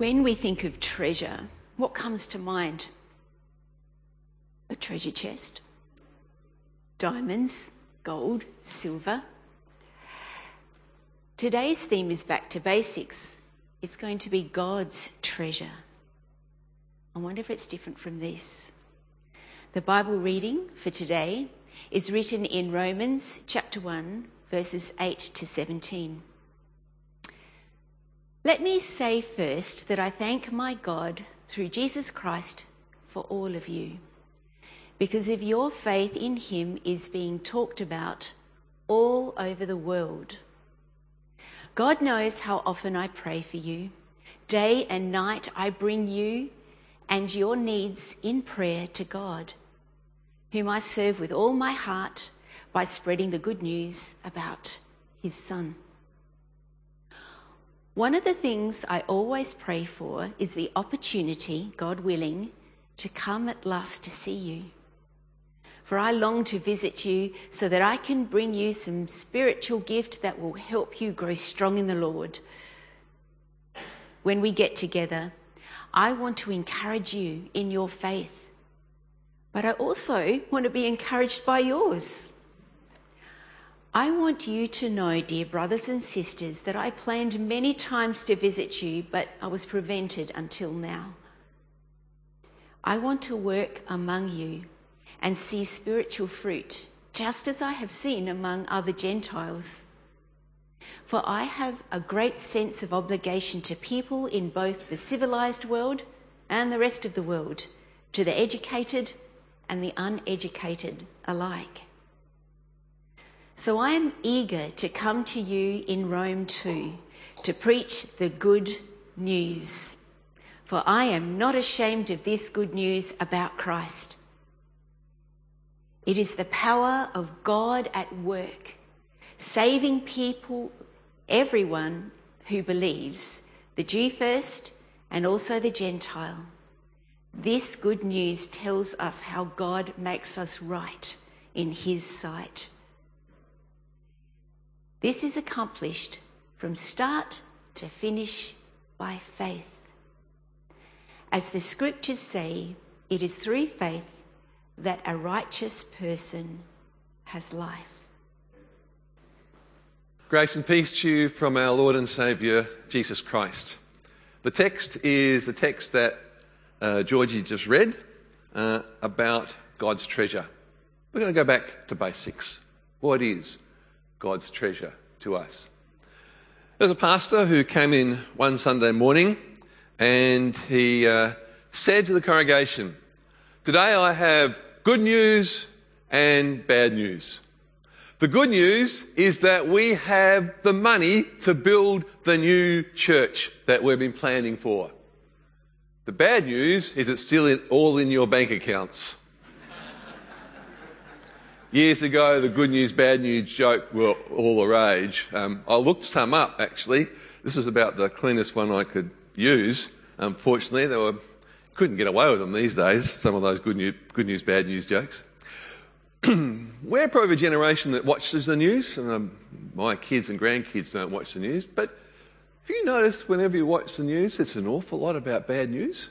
When we think of treasure, what comes to mind? A treasure chest, diamonds, gold, silver. Today's theme is back to basics. It's going to be God's treasure. I wonder if it's different from this. The Bible reading for today is written in Romans chapter 1, verses 8 to 17. Let me say first that I thank my God through Jesus Christ for all of you, because of your faith in him is being talked about all over the world. God knows how often I pray for you. Day and night I bring you and your needs in prayer to God, whom I serve with all my heart by spreading the good news about his Son. One of the things I always pray for is the opportunity, God willing, to come at last to see you. For I long to visit you so that I can bring you some spiritual gift that will help you grow strong in the Lord. When we get together, I want to encourage you in your faith, but I also want to be encouraged by yours. I want you to know, dear brothers and sisters, that I planned many times to visit you, but I was prevented until now. I want to work among you and see spiritual fruit, just as I have seen among other Gentiles. For I have a great sense of obligation to people in both the civilized world and the rest of the world, to the educated and the uneducated alike. So I am eager to come to you in Rome too, to preach the good news. For I am not ashamed of this good news about Christ. It is the power of God at work, saving people, everyone who believes, the Jew first and also the Gentile. This good news tells us how God makes us right in his sight. This is accomplished from start to finish by faith. As the scriptures say, it is through faith that a righteous person has life. Grace and peace to you from our Lord and Saviour, Jesus Christ. The text is the text that uh, Georgie just read uh, about God's treasure. We're going to go back to basics. What is God's treasure to us. There's a pastor who came in one Sunday morning and he uh, said to the congregation, Today I have good news and bad news. The good news is that we have the money to build the new church that we've been planning for. The bad news is it's still in, all in your bank accounts. Years ago, the good news, bad news joke were all the rage. Um, I looked some up actually. This is about the cleanest one I could use. Unfortunately, they were couldn't get away with them these days. Some of those good news, good news bad news jokes. we're probably a generation that watches the news. And, um, my kids and grandkids don't watch the news, but have you noticed whenever you watch the news, it's an awful lot about bad news?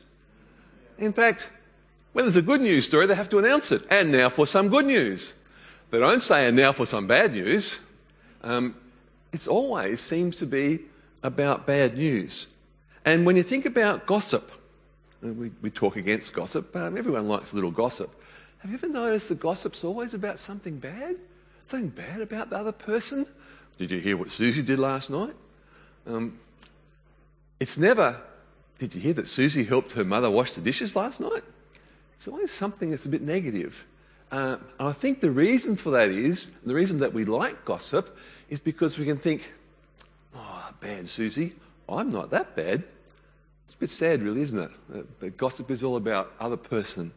In fact, when there's a good news story, they have to announce it. And now for some good news. They don't say, and now for some bad news. Um, it always seems to be about bad news. And when you think about gossip, we, we talk against gossip, um, everyone likes a little gossip. Have you ever noticed that gossip's always about something bad? Something bad about the other person? Did you hear what Susie did last night? Um, it's never, did you hear that Susie helped her mother wash the dishes last night? It's always something that's a bit negative. Uh, I think the reason for that is, the reason that we like gossip is because we can think, oh, bad Susie, I'm not that bad. It's a bit sad, really, isn't it? But gossip is all about other person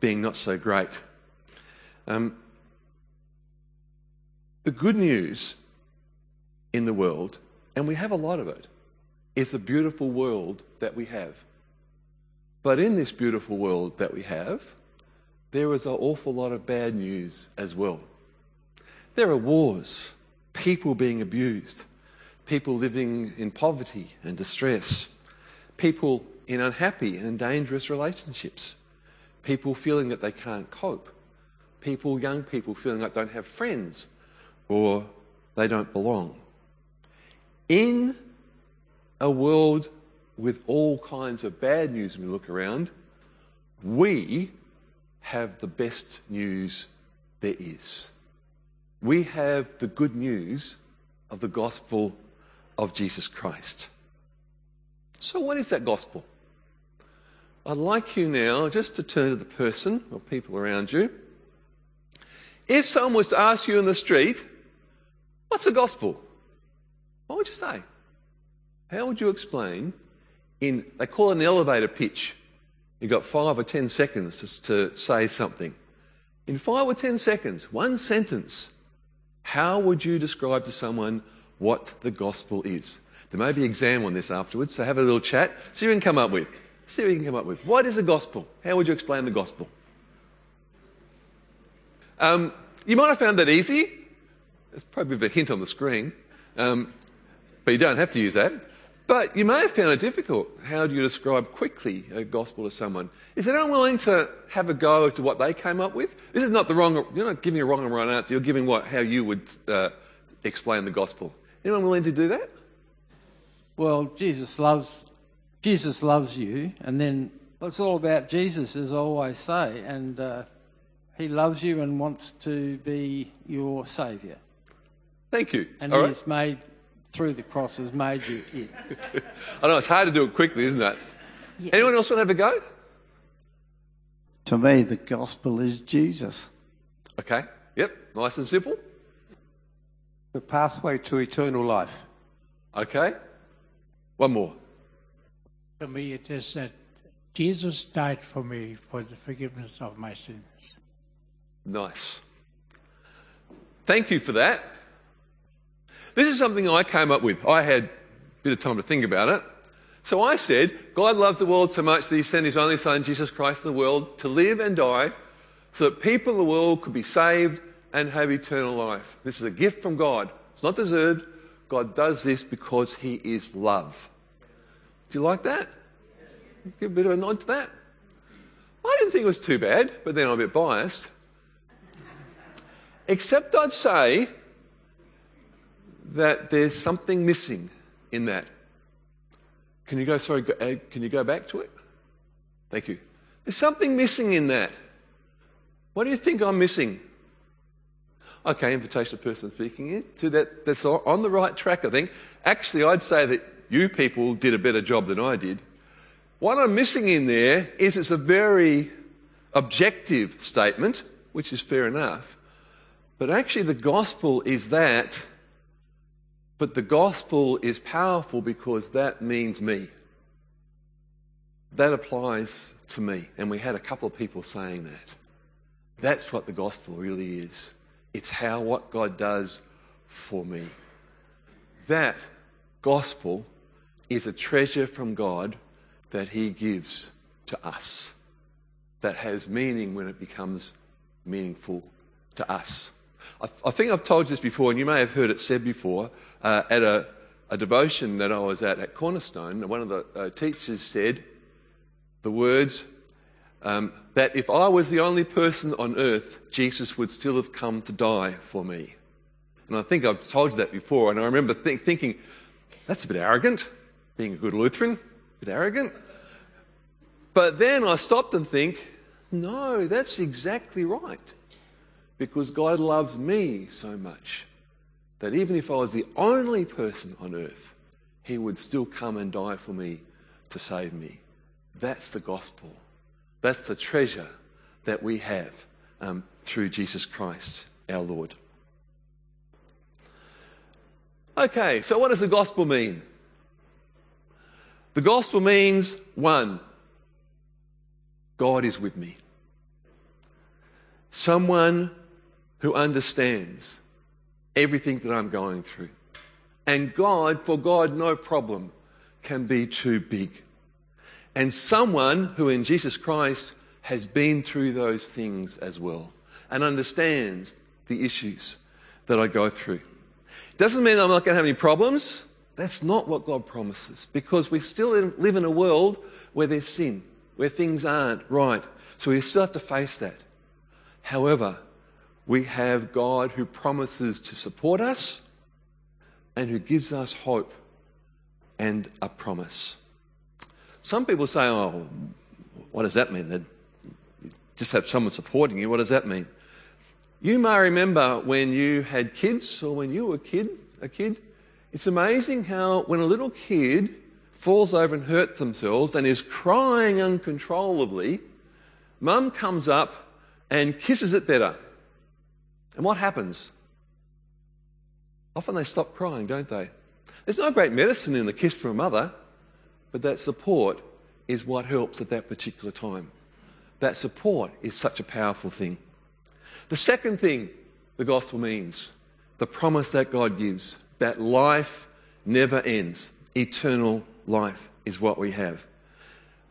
being not so great. Um, the good news in the world, and we have a lot of it, is the beautiful world that we have. But in this beautiful world that we have, there is an awful lot of bad news as well. There are wars, people being abused, people living in poverty and distress, people in unhappy and dangerous relationships, people feeling that they can't cope, people, young people feeling like they don't have friends or they don't belong. In a world with all kinds of bad news when we look around, we have the best news there is. We have the good news of the gospel of Jesus Christ. So, what is that gospel? I'd like you now just to turn to the person or people around you. If someone was to ask you in the street, What's the gospel? What would you say? How would you explain in, they call it an elevator pitch. You've got five or ten seconds to, say something. In five or ten seconds, one sentence, how would you describe to someone what the gospel is? There may be an exam on this afterwards, so have a little chat. See what you can come up with. See what you can come up with. What is the gospel? How would you explain the gospel? Um, you might have found that easy. There's probably a hint on the screen, um, but you don't have to use that. But you may have found it difficult. How do you describe quickly a gospel to someone? Is anyone willing to have a go as to what they came up with? This is not the wrong, you're not giving a wrong and right answer. You're giving what, how you would uh, explain the gospel. Anyone willing to do that? Well, Jesus loves, Jesus loves you, and then it's all about Jesus, as I always say, and uh, He loves you and wants to be your saviour. Thank you. And All He right. made through the cross has made you it. I know it's hard to do it quickly, isn't it? Yes. Anyone else want to have a go? To me, the gospel is Jesus. Okay. Yep. Nice and simple. The pathway to eternal life. Okay. One more. To me, it is that Jesus died for me for the forgiveness of my sins. Nice. Thank you for that. This is something I came up with. I had a bit of time to think about it. So I said, God loves the world so much that he sent his only son, Jesus Christ, in the world to live and die so that people in the world could be saved and have eternal life. This is a gift from God. It's not deserved. God does this because he is love. Do you like that? Give a bit of a nod to that. I didn't think it was too bad, but then I'm a bit biased. Except I'd say that there's something missing in that. Can you go, sorry, uh, can you go back to it? Thank you. There's something missing in that. What do you think I'm missing? Okay, invitation of person speaking to that. That's on the right track, I think. Actually, I'd say that you people did a better job than I did. What I'm missing in there is it's a very objective statement, which is fair enough. But actually, the gospel is that. But the gospel is powerful because that means me. That applies to me. And we had a couple of people saying that. That's what the gospel really is. It's how what God does for me. That gospel is a treasure from God that He gives to us that has meaning when it becomes meaningful to us. I, I think I've told you this before, and you may have heard it said before uh, at a, a devotion that I was at at Cornerstone. One of the uh, teachers said the words um, that if I was the only person on earth, Jesus would still have come to die for me. And I think I've told you that before, and I remember think, thinking, that's a bit arrogant, being a good Lutheran, a bit arrogant. But then I stopped and think, no, that's exactly right. Because God loves me so much that even if I was the only person on earth, He would still come and die for me to save me. That's the gospel. That's the treasure that we have um, through Jesus Christ, our Lord. Okay, so what does the gospel mean? The gospel means one, God is with me. Someone who understands everything that I'm going through. And God, for God, no problem can be too big. And someone who in Jesus Christ has been through those things as well and understands the issues that I go through. Doesn't mean I'm not going to have any problems. That's not what God promises because we still live in a world where there's sin, where things aren't right. So we still have to face that. However, we have God who promises to support us and who gives us hope and a promise. Some people say, oh, what does that mean? That just have someone supporting you. What does that mean? You may remember when you had kids or when you were a kid, a kid. It's amazing how when a little kid falls over and hurts themselves and is crying uncontrollably, mum comes up and kisses it better. And what happens? Often they stop crying, don't they? There's no great medicine in the kiss from a mother, but that support is what helps at that particular time. That support is such a powerful thing. The second thing the gospel means, the promise that God gives, that life never ends. Eternal life is what we have.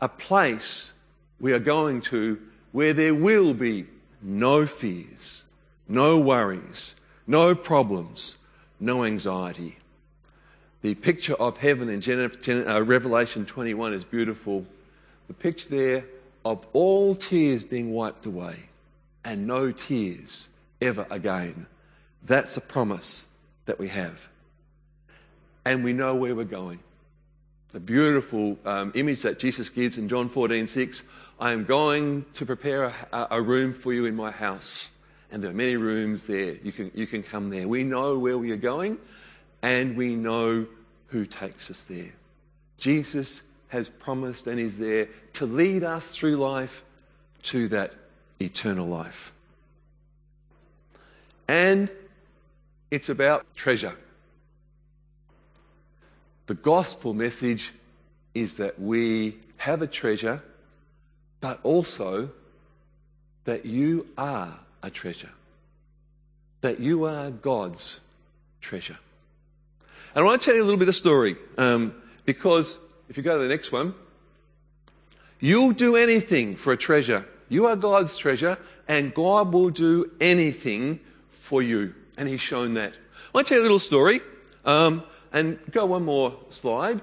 A place we are going to where there will be no fears, no worries, no problems, no anxiety. The picture of heaven in uh, Revelation 21 is beautiful. The picture there of all tears being wiped away and no tears ever again. That's a promise that we have. And we know where we're going. The beautiful um, image that Jesus gives in John 14 6 I am going to prepare a, a room for you in my house. And there are many rooms there. You can, you can come there. We know where we are going and we know who takes us there. Jesus has promised and is there to lead us through life to that eternal life. And it's about treasure. The gospel message is that we have a treasure, but also that you are a treasure. That you are God's treasure. And I want to tell you a little bit of story um, because if you go to the next one, you'll do anything for a treasure. You are God's treasure, and God will do anything for you. And He's shown that. I want to tell you a little story. Um, and go one more slide.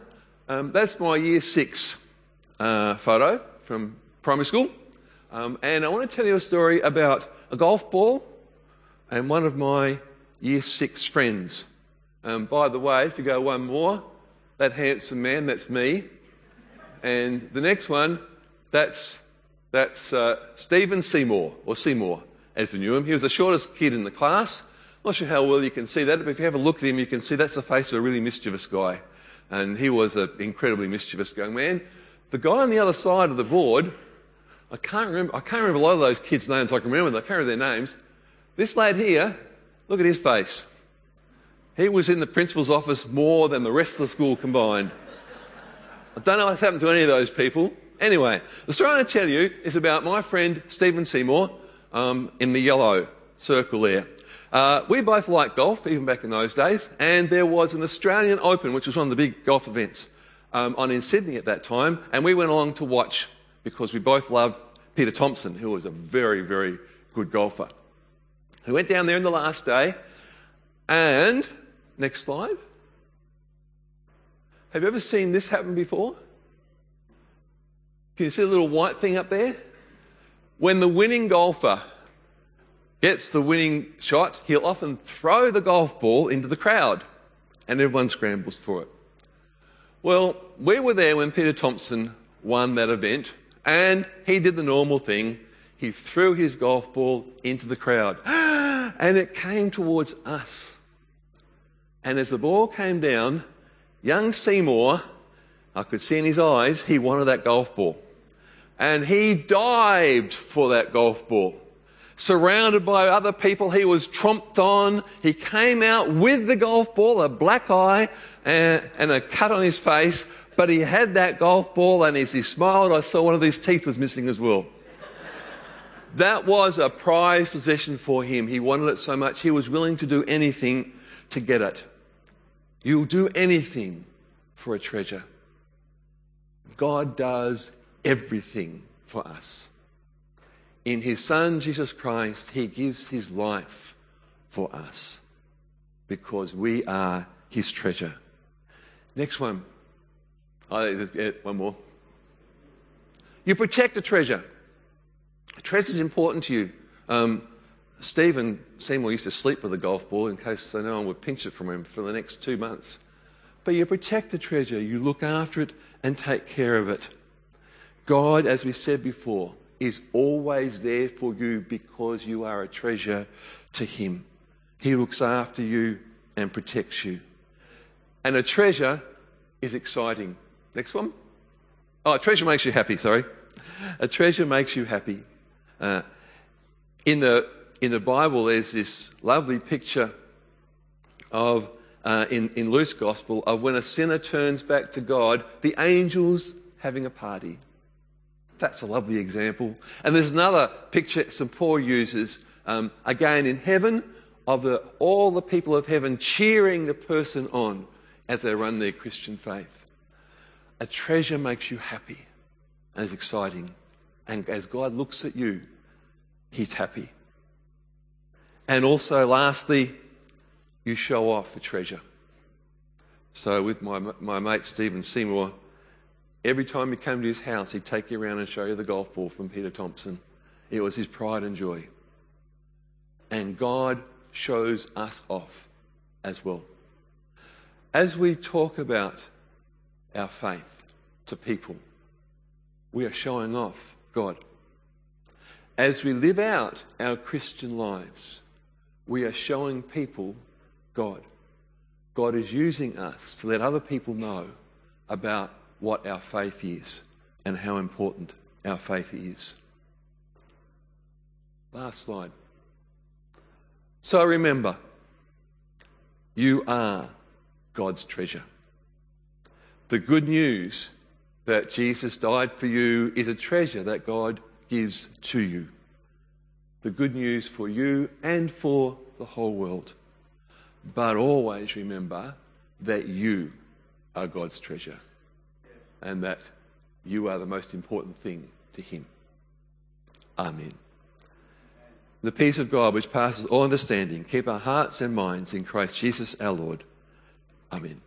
Um, that's my year six uh, photo from primary school. Um, and I want to tell you a story about a golf ball and one of my year six friends. Um, by the way, if you go one more, that handsome man, that's me. And the next one, that's, that's uh, Stephen Seymour, or Seymour, as we knew him. He was the shortest kid in the class. Not sure how well you can see that, but if you have a look at him, you can see that's the face of a really mischievous guy. And he was an incredibly mischievous young man. The guy on the other side of the board, I can't remember, I can't remember a lot of those kids' names. I can remember them, I can't remember their names. This lad here, look at his face. He was in the principal's office more than the rest of the school combined. I don't know what happened to any of those people. Anyway, the story I'm going to tell you is about my friend Stephen Seymour um, in the yellow circle there. Uh, we both liked golf, even back in those days, and there was an Australian Open, which was one of the big golf events um, on in Sydney at that time, and we went along to watch because we both loved Peter Thomson, who was a very, very good golfer. We went down there in the last day, and next slide. Have you ever seen this happen before? Can you see the little white thing up there? When the winning golfer gets the winning shot, he'll often throw the golf ball into the crowd and everyone scrambles for it. Well, we were there when Peter Thomson won that event and he did the normal thing. He threw his golf ball into the crowd and it came towards us. And as the ball came down, young Seymour, I could see in his eyes, he wanted that golf ball. And he dived for that golf ball surrounded by other people. He was tromped on. He came out with the golf ball, a black eye and, and, a cut on his face, but he had that golf ball and as he smiled, I saw one of his teeth was missing as well. that was a prized possession for him. He wanted it so much, he was willing to do anything to get it. You'll do anything for a treasure. God does everything for us. In his Son, Jesus Christ, he gives his life for us because we are his treasure. Next one. Oh, one more. You protect a treasure. Treasure is important to you. Um, Stephen Seymour used to sleep with a golf ball in case no one would pinch it from him for the next two months. But you protect the treasure, you look after it and take care of it. God, as we said before, is always there for you because you are a treasure to Him. He looks after you and protects you. And a treasure is exciting. Next one. Oh, a treasure makes you happy, sorry. A treasure makes you happy. Uh, in, the, in the Bible, there's this lovely picture of, uh, in, in Luke's Gospel, of when a sinner turns back to God, the angels having a party. That's a lovely example. And there's another picture St. Paul uses, um, again in heaven, of the, all the people of heaven cheering the person on as they run their Christian faith. A treasure makes you happy and is exciting. And as God looks at you, He's happy. And also, lastly, you show off the treasure. So, with my, my mate Stephen Seymour, every time you came to his house, he'd take you around and show you the golf ball from Peter Thomson. It was his pride and joy. And God shows us off as well. As we talk about our faith to people, we are showing off God. As we live out our Christian lives, we are showing people God. God is using us to let other people know about what our faith is and how important our faith is. Last slide. So remember, you are God's treasure. The good news that Jesus died for you is a treasure that God gives to you. The good news for you and for the whole world. But always remember that you are God's treasure and that you are the most important thing to Him. Amen. The peace of God, which passes all understanding, keep our hearts and minds in Christ Jesus our Lord. Amen.